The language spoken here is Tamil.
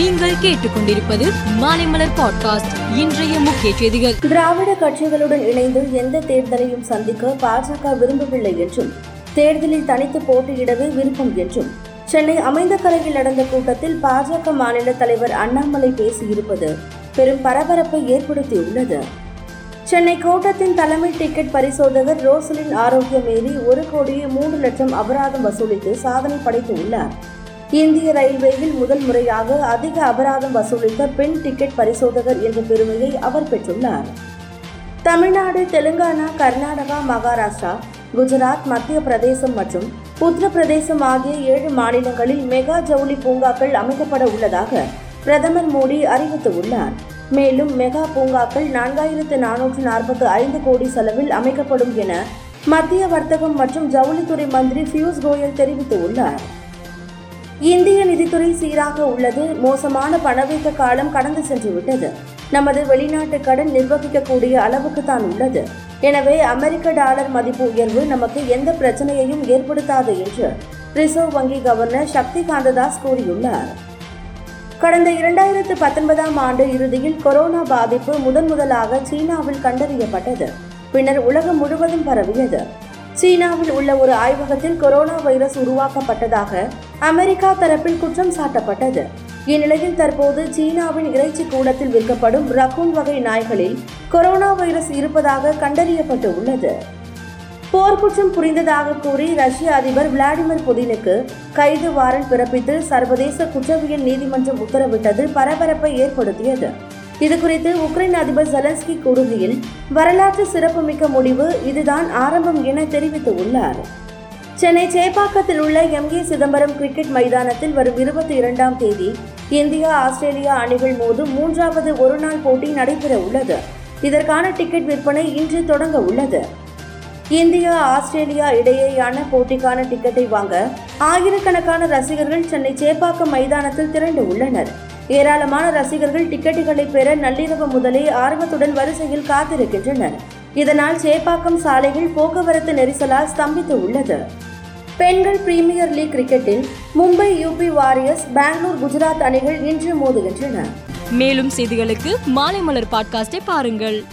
நீங்கள் கேட்டுக்கொண்டிருப்பது மாலைமலர் பாட்காஸ்ட். இன்றைய முக்கிய செய்திகள். திராவிட கட்சிகளுடன் இணைந்து எந்த தேர்தலையும் சந்திக்க பாஜக விரும்பவில்லை என்றும் தேர்தலில் தனித்து போட்டியிடவே விருப்பம் என்றும் சென்னை அமைந்த கலையில் நடந்த கூட்டத்தில் பாஜக மாநில தலைவர் அண்ணாமலை பேசியிருப்பது பெரும் பரபரப்பை ஏற்படுத்தியுள்ளது. சென்னை கோட்டத்தின் தலைமை டிக்கெட் பரிசோதகர் ரோசலின் ஆரோக்கியம் மீறி ஒரு கோடியே மூன்று லட்சம் அபராதம் வசூலித்து சாதனை படைத்துள்ளார். இந்திய ரயில்வேயில் முதல் முறையாக அதிக அபராதம் வசூலித்த பெண் டிக்கெட் பரிசோதகர் என்ற பெருமையை அவர் பெற்றுள்ளார். தமிழ்நாடு தெலுங்கானா கர்நாடகா மகாராஷ்டிரா குஜராத் மத்திய பிரதேசம் மற்றும் உத்தரப்பிரதேசம் ஆகிய ஏழு மாநிலங்களில் மெகா ஜவுளி பூங்காக்கள் அமைக்கப்பட உள்ளதாக பிரதமர் மோடி அறிவித்துள்ளார். மேலும் மெகா பூங்காக்கள் நான்காயிரத்து நானூற்று நாற்பத்தி ஐந்து கோடி செலவில் அமைக்கப்படும் என மத்திய வர்த்தகம் மற்றும் ஜவுளித்துறை மந்திரி பியூஷ் கோயல் தெரிவித்துள்ளார். இந்திய நிதித்துறை சீராக உள்ளது மோசமான பணவீக்க காலம் கடந்து சென்று விட்டது நமது வெளிநாட்டு கடன் நிர்வகிக்கக்கூடிய அளவுக்கு தான் உள்ளது. எனவே அமெரிக்க டாலர் மதிப்பு உயர்வு நமக்கு எந்த பிரச்சனையையும் ஏற்படுத்தாது என்று ரிசர்வ் வங்கி கவர்னர் சக்தி காந்ததாஸ் கூறியுள்ளார். கடந்த இரண்டாயிரத்து பத்தொன்பதாம் ஆண்டு இறுதியில் கொரோனா பாதிப்பு முதன் முதலாக சீனாவில் கண்டறியப்பட்டது. பின்னர் உலகம் முழுவதும் பரவியது. சீனாவில் உள்ள ஒரு ஆய்வகத்தில் கொரோனா வைரஸ் உருவாக்கப்பட்டதாக அமெரிக்கா தரப்பில் குற்றம் சாட்டப்பட்டது. இந்நிலையில் தற்போது சீனாவின் இறைச்சி கூடத்தில் விற்கப்படும் ரக்கூன் வகை நாய்களில் கொரோனா வைரஸ் இருப்பதாக கண்டறியப்பட்டு உள்ளது போர்க்குற்றம் புரிந்ததாக கூறி ரஷ்ய அதிபர் விளாடிமிர் புதினுக்கு கைது வாரண்ட் பிறப்பித்து சர்வதேச குற்றவியல் நீதிமன்றம் உத்தரவிட்டது பரபரப்பை ஏற்படுத்தியது. இதுகுறித்து உக்ரைன் அதிபர் ஜெலன்ஸ்கி கூறுகையில் வரலாற்று சிறப்புமிக்க முடிவு இதுதான் ஆரம்பம் என தெரிவித்துள்ளார். சென்னை சேப்பாக்கத்தில் உள்ள எம் ஏ சிதம்பரம் கிரிக்கெட் மைதானத்தில் வரும் இருபத்தி இரண்டாம் தேதி இந்தியா ஆஸ்திரேலியா அணிகள் மோதும் மூன்றாவது ஒருநாள் போட்டி நடைபெற உள்ளது. இதற்கான டிக்கெட் விற்பனை இன்று தொடங்க உள்ளது. இந்தியா ஆஸ்திரேலியா இடையேயான போட்டிக்கான டிக்கெட்டை வாங்க ஆயிரக்கணக்கான ரசிகர்கள் சென்னை சேப்பாக்கம் மைதானத்தில் திரண்டு உள்ளனர். ஏராளமான ரசிகர்கள் டிக்கெட்டுகளை பெற நள்ளிரவு முதலே ஆர்வத்துடன் வரிசையில் காத்திருக்கின்றனர். இதனால் சேப்பாக்கம் சாலைகள் போக்குவரத்து நெரிசலால் ஸ்தம்பித்து உள்ளது. பெண்கள் பிரீமியர் லீக் கிரிக்கெட்டில் மும்பை யூபி வாரியர்ஸ் பெங்களூர் குஜராத் அணிகள் இன்று மோதுகின்றன. மேலும் செய்திகளுக்கு மாலை மலர் பாட்காஸ்டை பாருங்கள்.